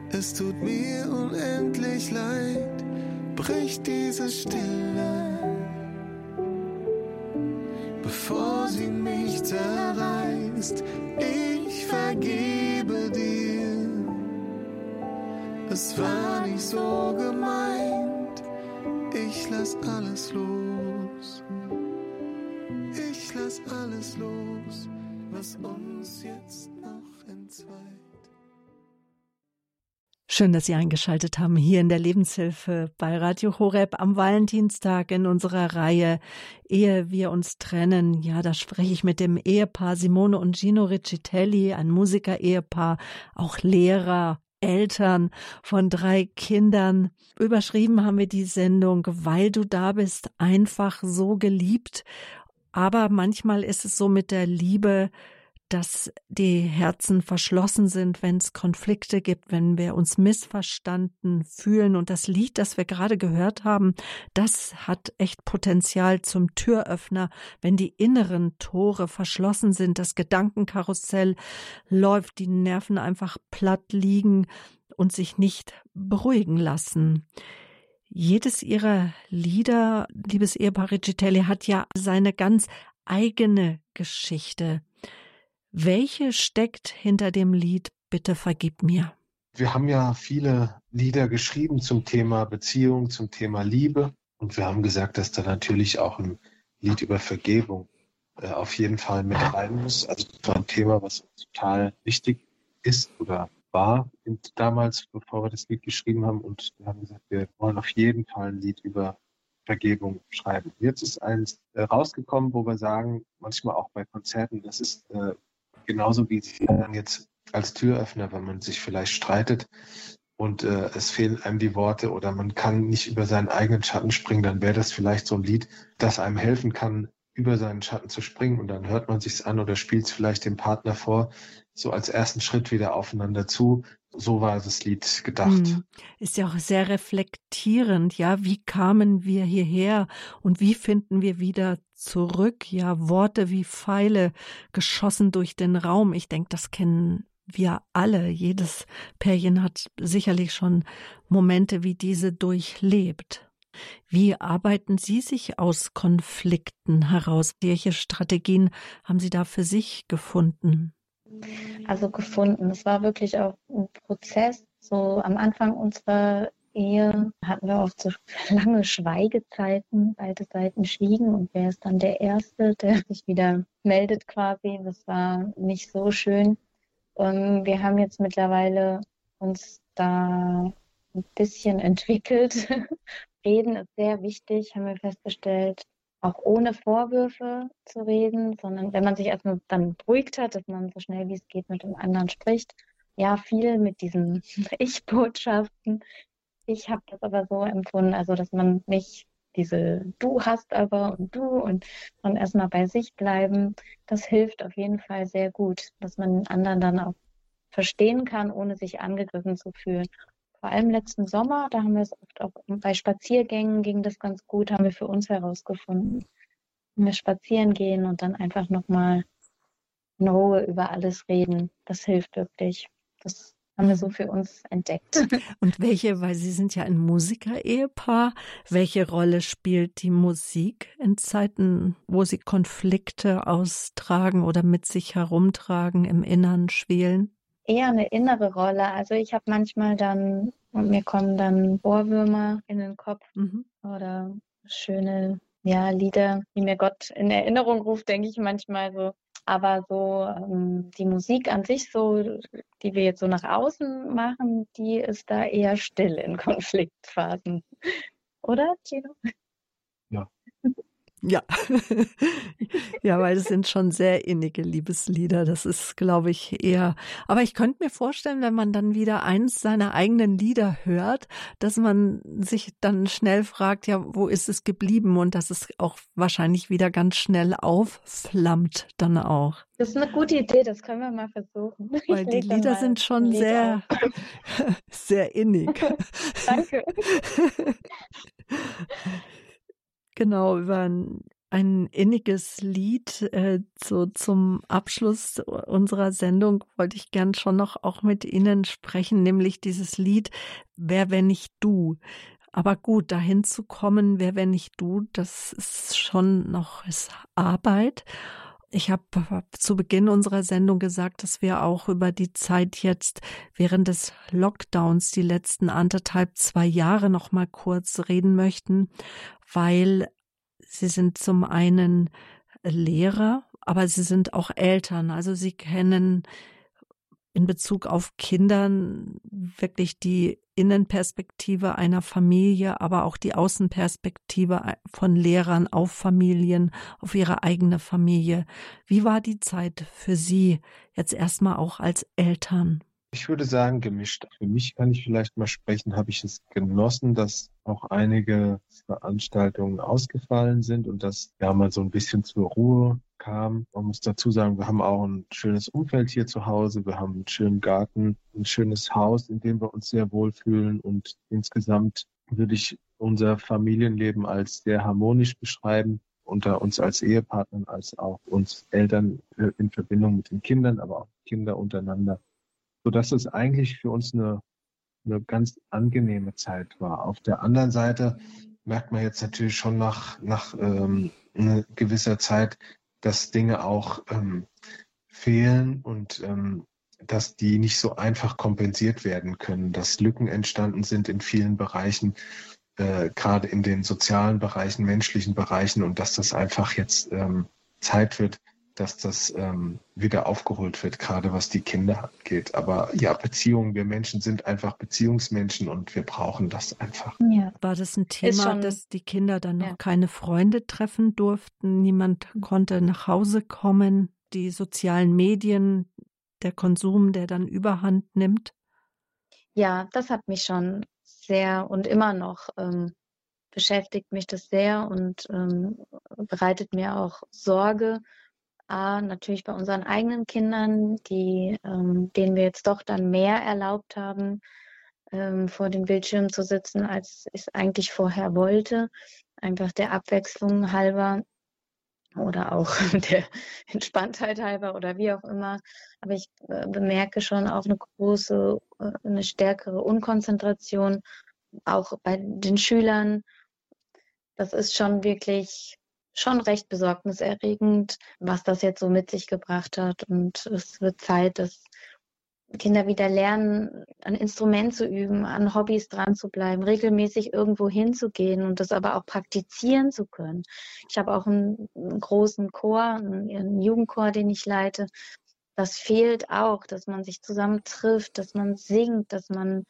es tut mir unendlich leid, brich diese Stille, bevor sie mich zerreißt. Ich vergebe dir, es war nicht so gemeint, ich lass alles los. Ich lass alles los, was uns jetzt noch entzweit. Schön, dass Sie eingeschaltet haben hier in der Lebenshilfe bei Radio Horeb am Valentinstag in unserer Reihe Ehe wir uns trennen. Ja, da spreche ich mit dem Ehepaar Simone und Gino Riccitelli, ein Musiker-Ehepaar, auch Lehrer, Eltern von drei Kindern. Überschrieben haben wir die Sendung, weil du da bist, einfach so geliebt. Aber manchmal ist es so mit der Liebe, dass die Herzen verschlossen sind, wenn es Konflikte gibt, wenn wir uns missverstanden fühlen. Und das Lied, das wir gerade gehört haben, das hat echt Potenzial zum Türöffner, wenn die inneren Tore verschlossen sind, das Gedankenkarussell läuft, die Nerven einfach platt liegen und sich nicht beruhigen lassen. Jedes ihrer Lieder, liebes Ehepaar Riccitelli, hat ja seine ganz eigene Geschichte. Welche steckt hinter dem Lied Bitte vergib mir? Wir haben ja viele Lieder geschrieben zum Thema Beziehung, zum Thema Liebe. Und wir haben gesagt, dass da natürlich auch ein Lied über Vergebung äh, auf jeden Fall mit rein muss. Also das war ein Thema, was total wichtig ist oder war damals, bevor wir das Lied geschrieben haben. Und wir haben gesagt, wir wollen auf jeden Fall ein Lied über Vergebung schreiben. Jetzt ist eins äh, rausgekommen, wo wir sagen, manchmal auch bei Konzerten, das ist äh, genauso wie sie dann jetzt als Türöffner, wenn man sich vielleicht streitet und äh, es fehlen einem die Worte oder man kann nicht über seinen eigenen Schatten springen, dann wäre das vielleicht so ein Lied, das einem helfen kann, über seinen Schatten zu springen und dann hört man sich's an oder spielt es vielleicht dem Partner vor, so als ersten Schritt wieder aufeinander zu. So war das Lied gedacht. Hm. Ist ja auch sehr reflektierend, ja. Wie kamen wir hierher und wie finden wir wieder zurück? Ja, Worte wie Pfeile geschossen durch den Raum. Ich denke, das kennen wir alle. Jedes Pärchen hat sicherlich schon Momente wie diese durchlebt. Wie arbeiten Sie sich aus Konflikten heraus? Welche Strategien haben Sie da für sich gefunden? Also gefunden. Es war wirklich auch ein Prozess. So am Anfang unserer Ehe hatten wir oft so lange Schweigezeiten, beide Seiten schwiegen und wer ist dann der Erste, der sich wieder meldet quasi. Das war nicht so schön. Und wir haben jetzt mittlerweile uns da ein bisschen entwickelt. Reden ist sehr wichtig, haben wir festgestellt auch ohne Vorwürfe zu reden, sondern wenn man sich erstmal dann beruhigt hat, dass man so schnell wie es geht mit dem anderen spricht. Ja, viel mit diesen Ich-Botschaften. Ich habe das aber so empfunden, also dass man nicht diese Du hast aber und du und dann erstmal bei sich bleiben, das hilft auf jeden Fall sehr gut, dass man den anderen dann auch verstehen kann, ohne sich angegriffen zu fühlen vor allem letzten Sommer, da haben wir es oft auch bei Spaziergängen ging das ganz gut, haben wir für uns herausgefunden. Wenn wir spazieren gehen und dann einfach nochmal in Ruhe über alles reden, das hilft wirklich. Das haben wir so für uns entdeckt. Und welche, weil Sie sind ja ein Musiker-Ehepaar, welche Rolle spielt die Musik in Zeiten, wo Sie Konflikte austragen oder mit sich herumtragen, im Innern schwelen? Eher eine innere Rolle. Also ich habe manchmal dann, und mir kommen dann Ohrwürmer in den Kopf mhm. oder schöne ja, Lieder, die mir Gott in Erinnerung ruft, denke ich manchmal so. Aber so ähm, die Musik an sich, so die wir jetzt so nach außen machen, die ist da eher still in Konfliktphasen. Oder, Gino? Ja, ja, weil es sind schon sehr innige Liebeslieder. Das ist, glaube ich, eher. Aber ich könnte mir vorstellen, wenn man dann wieder eins seiner eigenen Lieder hört, dass man sich dann schnell fragt, ja, wo ist es geblieben? Und dass es auch wahrscheinlich wieder ganz schnell aufflammt dann auch. Das ist eine gute Idee, das können wir mal versuchen. Weil die Lieder sind schon sehr, sehr innig. Danke. Genau, über ein, ein inniges Lied äh, so zum Abschluss unserer Sendung wollte ich gern schon noch auch mit Ihnen sprechen, nämlich dieses Lied Wer wenn nicht du. Aber gut, dahin zu kommen, wer wenn nicht du, das ist schon noch ist Arbeit. Ich habe zu Beginn unserer Sendung gesagt, dass wir auch über die Zeit jetzt während des Lockdowns die letzten anderthalb, zwei Jahre noch mal kurz reden möchten, weil sie sind zum einen Lehrer, aber sie sind auch Eltern. Also sie kennen in Bezug auf Kindern wirklich die Innenperspektive einer Familie, aber auch die Außenperspektive von Lehrern auf Familien, auf ihre eigene Familie. Wie war die Zeit für Sie jetzt erstmal auch als Eltern? Ich würde sagen, gemischt. Für mich kann ich vielleicht mal sprechen, habe ich es genossen, dass auch einige Veranstaltungen ausgefallen sind und dass ja mal so ein bisschen zur Ruhe kam. Man muss dazu sagen, wir haben auch ein schönes Umfeld hier zu Hause. Wir haben einen schönen Garten, ein schönes Haus, in dem wir uns sehr wohlfühlen und insgesamt würde ich unser Familienleben als sehr harmonisch beschreiben unter uns als Ehepartnern, als auch uns Eltern in Verbindung mit den Kindern, aber auch Kinder untereinander sodass es eigentlich für uns eine, eine ganz angenehme Zeit war. Auf der anderen Seite merkt man jetzt natürlich schon nach, nach ähm, einer gewisser Zeit, dass Dinge auch ähm, fehlen und ähm, dass die nicht so einfach kompensiert werden können, dass Lücken entstanden sind in vielen Bereichen, äh, gerade in den sozialen Bereichen, menschlichen Bereichen und dass das einfach jetzt ähm, Zeit wird, dass das ähm, wieder aufgeholt wird, gerade was die Kinder angeht. Aber ja, Beziehungen, wir Menschen sind einfach Beziehungsmenschen und wir brauchen das einfach. Ja. War das ein Thema, schon, dass die Kinder dann noch ja. keine Freunde treffen durften? Niemand konnte nach Hause kommen? Die sozialen Medien, der Konsum, der dann überhand nimmt? Ja, das hat mich schon sehr und immer noch ähm, beschäftigt mich das sehr und ähm, bereitet mir auch Sorge A, natürlich bei unseren eigenen Kindern, die, ähm, denen wir jetzt doch dann mehr erlaubt haben, ähm, vor dem Bildschirm zu sitzen, als ich es eigentlich vorher wollte. Einfach der Abwechslung halber oder auch der Entspanntheit halber oder wie auch immer. Aber ich äh, bemerke schon auch eine große, äh, eine stärkere Unkonzentration, auch bei den Schülern. Das ist schon wirklich schon recht besorgniserregend, was das jetzt so mit sich gebracht hat. Und es wird Zeit, dass Kinder wieder lernen, ein Instrument zu üben, an Hobbys dran zu bleiben, regelmäßig irgendwo hinzugehen und das aber auch praktizieren zu können. Ich habe auch einen, einen großen Chor, einen, einen Jugendchor, den ich leite. Das fehlt auch, dass man sich zusammen trifft, dass man singt, dass man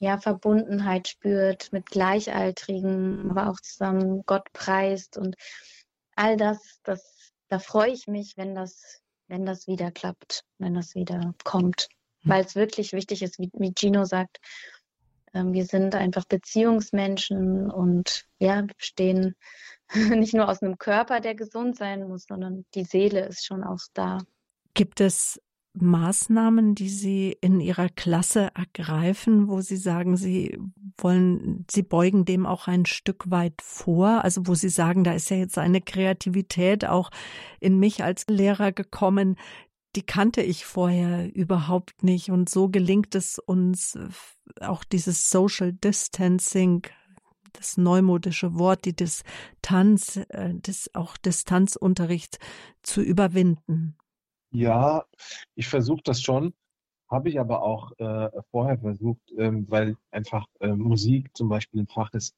ja, Verbundenheit spürt mit Gleichaltrigen, aber auch zusammen Gott preist und all das, das, da freue ich mich, wenn das, wenn das wieder klappt, wenn das wieder kommt. Mhm. Weil es wirklich wichtig ist, wie, wie Gino sagt, äh, wir sind einfach Beziehungsmenschen und ja, wir bestehen nicht nur aus einem Körper, der gesund sein muss, sondern die Seele ist schon auch da. Gibt es Maßnahmen, die Sie in Ihrer Klasse ergreifen, wo Sie sagen, Sie wollen, Sie beugen dem auch ein Stück weit vor? Also wo Sie sagen, da ist ja jetzt eine Kreativität auch in mich als Lehrer gekommen, die kannte ich vorher überhaupt nicht. Und so gelingt es uns auch dieses Social Distancing, das neumodische Wort, die Distanz, äh, das auch Distanzunterricht zu überwinden. Ja, ich versuche das schon, habe ich aber auch äh, vorher versucht, ähm, weil einfach äh, Musik zum Beispiel ein Fach ist,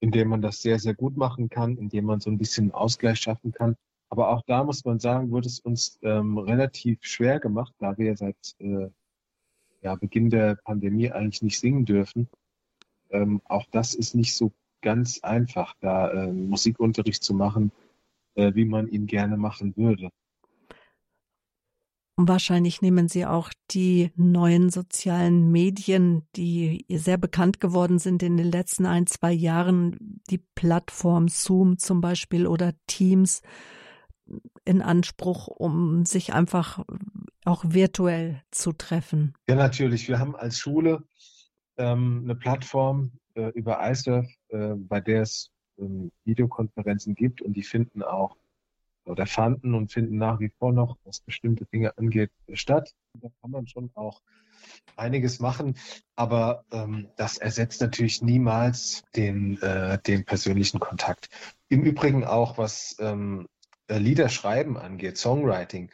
in dem man das sehr, sehr gut machen kann, in dem man so ein bisschen Ausgleich schaffen kann. Aber auch da muss man sagen, wurde es uns ähm, relativ schwer gemacht, da wir seit äh, ja, Beginn der Pandemie eigentlich nicht singen dürfen. Ähm, auch das ist nicht so ganz einfach, da äh, Musikunterricht zu machen, äh, wie man ihn gerne machen würde. Wahrscheinlich nehmen Sie auch die neuen sozialen Medien, die sehr bekannt geworden sind in den letzten ein, zwei Jahren, die Plattform Zoom zum Beispiel oder Teams in Anspruch, um sich einfach auch virtuell zu treffen. Ja, natürlich. Wir haben als Schule ähm, eine Plattform äh, über iSurf, äh, bei der es ähm, Videokonferenzen gibt und die finden auch oder fanden und finden nach wie vor noch, was bestimmte Dinge angeht, statt. Da kann man schon auch einiges machen, aber ähm, das ersetzt natürlich niemals den, äh, den persönlichen Kontakt. Im Übrigen auch, was ähm, äh, Liederschreiben angeht, Songwriting,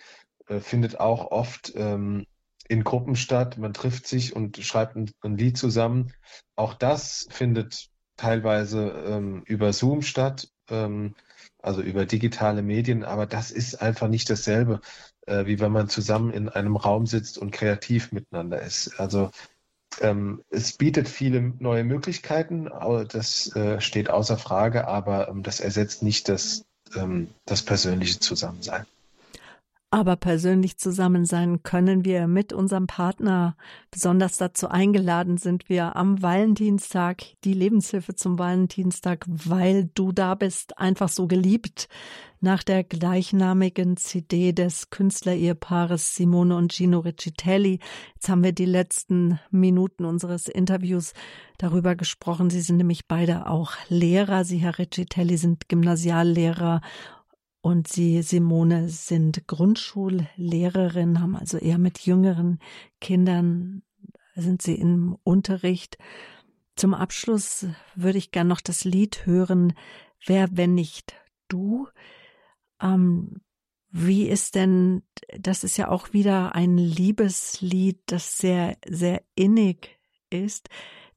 äh, findet auch oft ähm, in Gruppen statt. Man trifft sich und schreibt ein, ein Lied zusammen. Auch das findet teilweise ähm, über Zoom statt. Ähm, also über digitale Medien, aber das ist einfach nicht dasselbe. äh, wie wenn man zusammen in einem Raum sitzt und kreativ miteinander ist. Also ähm, es bietet viele neue Möglichkeiten, das äh, steht außer Frage, aber ähm, das ersetzt nicht das, ähm, das persönliche Zusammensein. Aber persönlich zusammen sein können wir mit unserem Partner. Besonders dazu eingeladen sind wir am Valentinstag, die Lebenshilfe zum Valentinstag, weil du da bist, einfach so geliebt. Nach der gleichnamigen CD des Künstlerehepaares Simone und Gino Riccitelli. Jetzt haben wir die letzten Minuten unseres Interviews darüber gesprochen. Sie sind nämlich beide auch Lehrer. Sie, Herr Riccitelli, sind Gymnasiallehrer und Sie, Simone, sind Grundschullehrerin, haben also eher mit jüngeren Kindern, sind Sie im Unterricht. Zum Abschluss würde ich gern noch das Lied hören, Wer, wenn nicht du? Ähm, wie ist denn, das ist ja auch wieder ein Liebeslied, das sehr, sehr innig ist.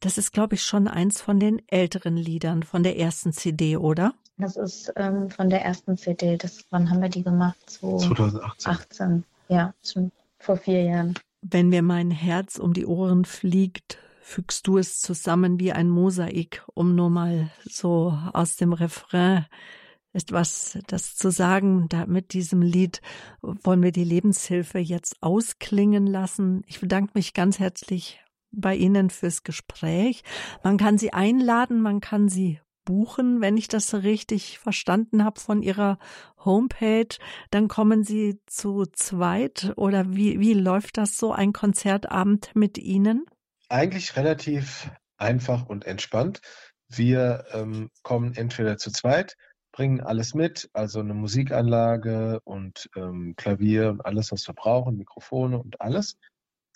Das ist, glaube ich, schon eins von den älteren Liedern von der ersten CD, oder? Das ist ähm, von der ersten CD. Das, wann haben wir die gemacht? So 2018. 18. Ja, schon vor vier Jahren. Wenn mir mein Herz um die Ohren fliegt, fügst du es zusammen wie ein Mosaik, um nur mal so aus dem Refrain etwas das zu sagen. Da mit diesem Lied wollen wir die Lebenshilfe jetzt ausklingen lassen. Ich bedanke mich ganz herzlich bei Ihnen fürs Gespräch. Man kann Sie einladen, man kann Sie buchen, wenn ich das richtig verstanden habe von Ihrer Homepage. Dann kommen Sie zu zweit oder wie, wie läuft das so, ein Konzertabend mit Ihnen? Eigentlich relativ einfach und entspannt. Wir ähm, kommen entweder zu zweit, bringen alles mit, also eine Musikanlage und ähm, Klavier und alles, was wir brauchen, Mikrofone und alles.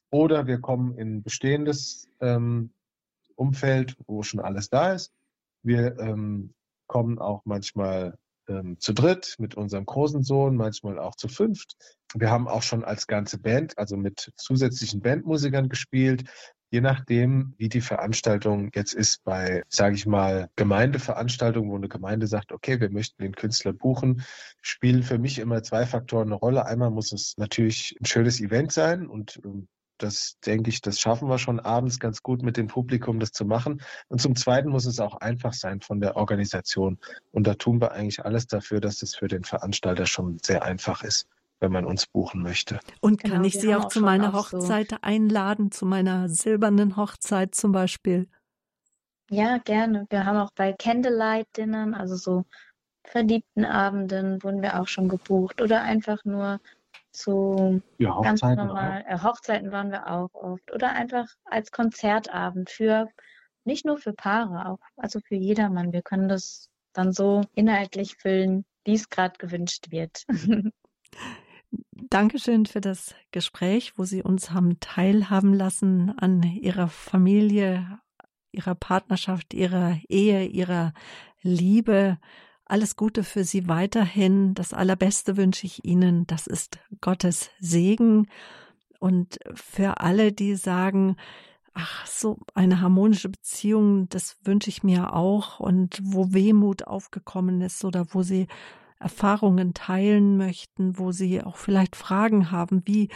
Oder wir kommen in ein bestehendes ähm, Umfeld, wo schon alles da ist wir ähm, kommen auch manchmal ähm, zu dritt mit unserem großen Sohn, manchmal auch zu fünft. Wir haben auch schon als ganze Band, also mit zusätzlichen Bandmusikern gespielt. Je nachdem, wie die Veranstaltung jetzt ist bei, sage ich mal, Gemeindeveranstaltungen, wo eine Gemeinde sagt, okay, wir möchten den Künstler buchen, spielen für mich immer zwei Faktoren eine Rolle. Einmal muss es natürlich ein schönes Event sein und ähm, das denke ich, das schaffen wir schon abends ganz gut mit dem Publikum, das zu machen. Und zum Zweiten muss es auch einfach sein von der Organisation. Und da tun wir eigentlich alles dafür, dass es für den Veranstalter schon sehr einfach ist, wenn man uns buchen möchte. Und kann genau, ich Sie auch, auch zu meiner Hochzeit so. einladen, zu meiner silbernen Hochzeit zum Beispiel? Ja, gerne. Wir haben auch bei Candlelight-Dinnern, also so verliebten Abenden, wurden wir auch schon gebucht. Oder einfach nur zu ja, ganz normal. Äh, Hochzeiten waren wir auch oft. Oder einfach als Konzertabend für nicht nur für Paare, auch also für jedermann. Wir können das dann so inhaltlich füllen, wie es gerade gewünscht wird. Dankeschön für das Gespräch, wo Sie uns haben teilhaben lassen an Ihrer Familie, Ihrer Partnerschaft, Ihrer Ehe, Ihrer Liebe. Alles Gute für Sie weiterhin. Das Allerbeste wünsche ich Ihnen. Das ist Gottes Segen. Und für alle, die sagen, ach, so eine harmonische Beziehung, das wünsche ich mir auch. Und wo Wehmut aufgekommen ist oder wo Sie Erfahrungen teilen möchten, wo Sie auch vielleicht Fragen haben, wie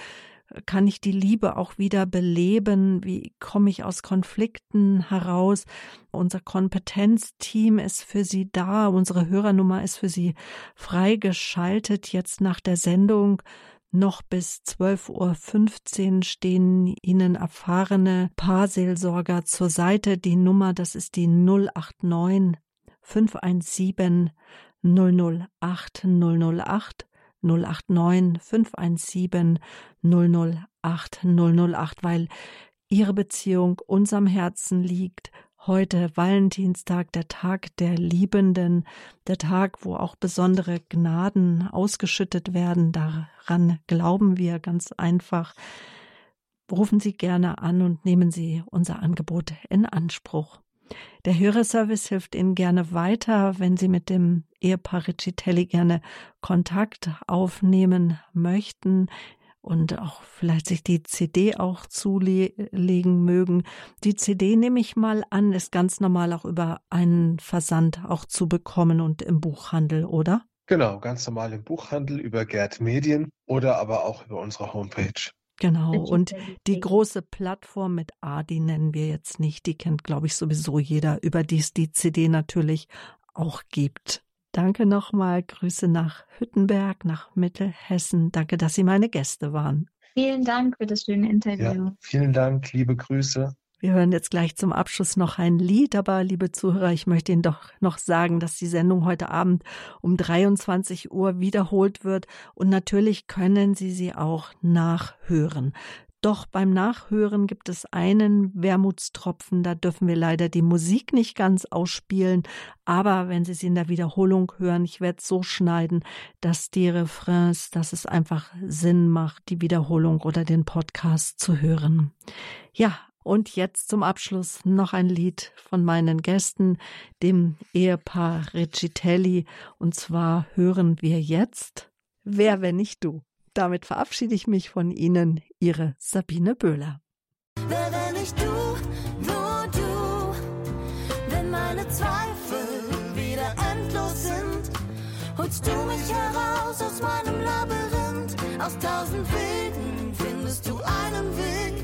kann ich die Liebe auch wieder beleben? Wie komme ich aus Konflikten heraus? Unser Kompetenzteam ist für Sie da. Unsere Hörernummer ist für Sie freigeschaltet. Jetzt nach der Sendung noch bis 12.15 Uhr stehen Ihnen erfahrene Paarseelsorger zur Seite. Die Nummer, das ist die 089 517 008 008. 089 517 008 008, weil ihre Beziehung unserem Herzen liegt. Heute Valentinstag, der Tag der Liebenden, der Tag, wo auch besondere Gnaden ausgeschüttet werden. Daran glauben wir ganz einfach. Rufen Sie gerne an und nehmen Sie unser Angebot in Anspruch. Der Hörerservice hilft Ihnen gerne weiter, wenn Sie mit dem Ehepaar Riccitelli gerne Kontakt aufnehmen möchten und auch vielleicht sich die CD auch zulegen mögen. Die CD nehme ich mal an, ist ganz normal auch über einen Versand auch zu bekommen und im Buchhandel, oder? Genau, ganz normal im Buchhandel über Gerd Medien oder aber auch über unsere Homepage. Genau. Und die große Plattform mit A, die nennen wir jetzt nicht, die kennt, glaube ich, sowieso jeder, über die es die CD natürlich auch gibt. Danke nochmal. Grüße nach Hüttenberg, nach Mittelhessen. Danke, dass Sie meine Gäste waren. Vielen Dank für das schöne Interview. Ja, vielen Dank, liebe Grüße. Wir hören jetzt gleich zum Abschluss noch ein Lied, aber liebe Zuhörer, ich möchte Ihnen doch noch sagen, dass die Sendung heute Abend um 23 Uhr wiederholt wird und natürlich können Sie sie auch nachhören. Doch beim Nachhören gibt es einen Wermutstropfen, da dürfen wir leider die Musik nicht ganz ausspielen, aber wenn Sie sie in der Wiederholung hören, ich werde es so schneiden, dass die Refrains, dass es einfach Sinn macht, die Wiederholung oder den Podcast zu hören. Ja, und jetzt zum Abschluss noch ein Lied von meinen Gästen, dem Ehepaar Recitelli. Und zwar hören wir jetzt Wer, wenn nicht du. Damit verabschiede ich mich von Ihnen, Ihre Sabine Böhler. Wer, wenn nicht du, nur du, wenn meine Zweifel wieder endlos sind, holst du mich heraus aus meinem Labyrinth, aus tausend Wegen findest du einen Weg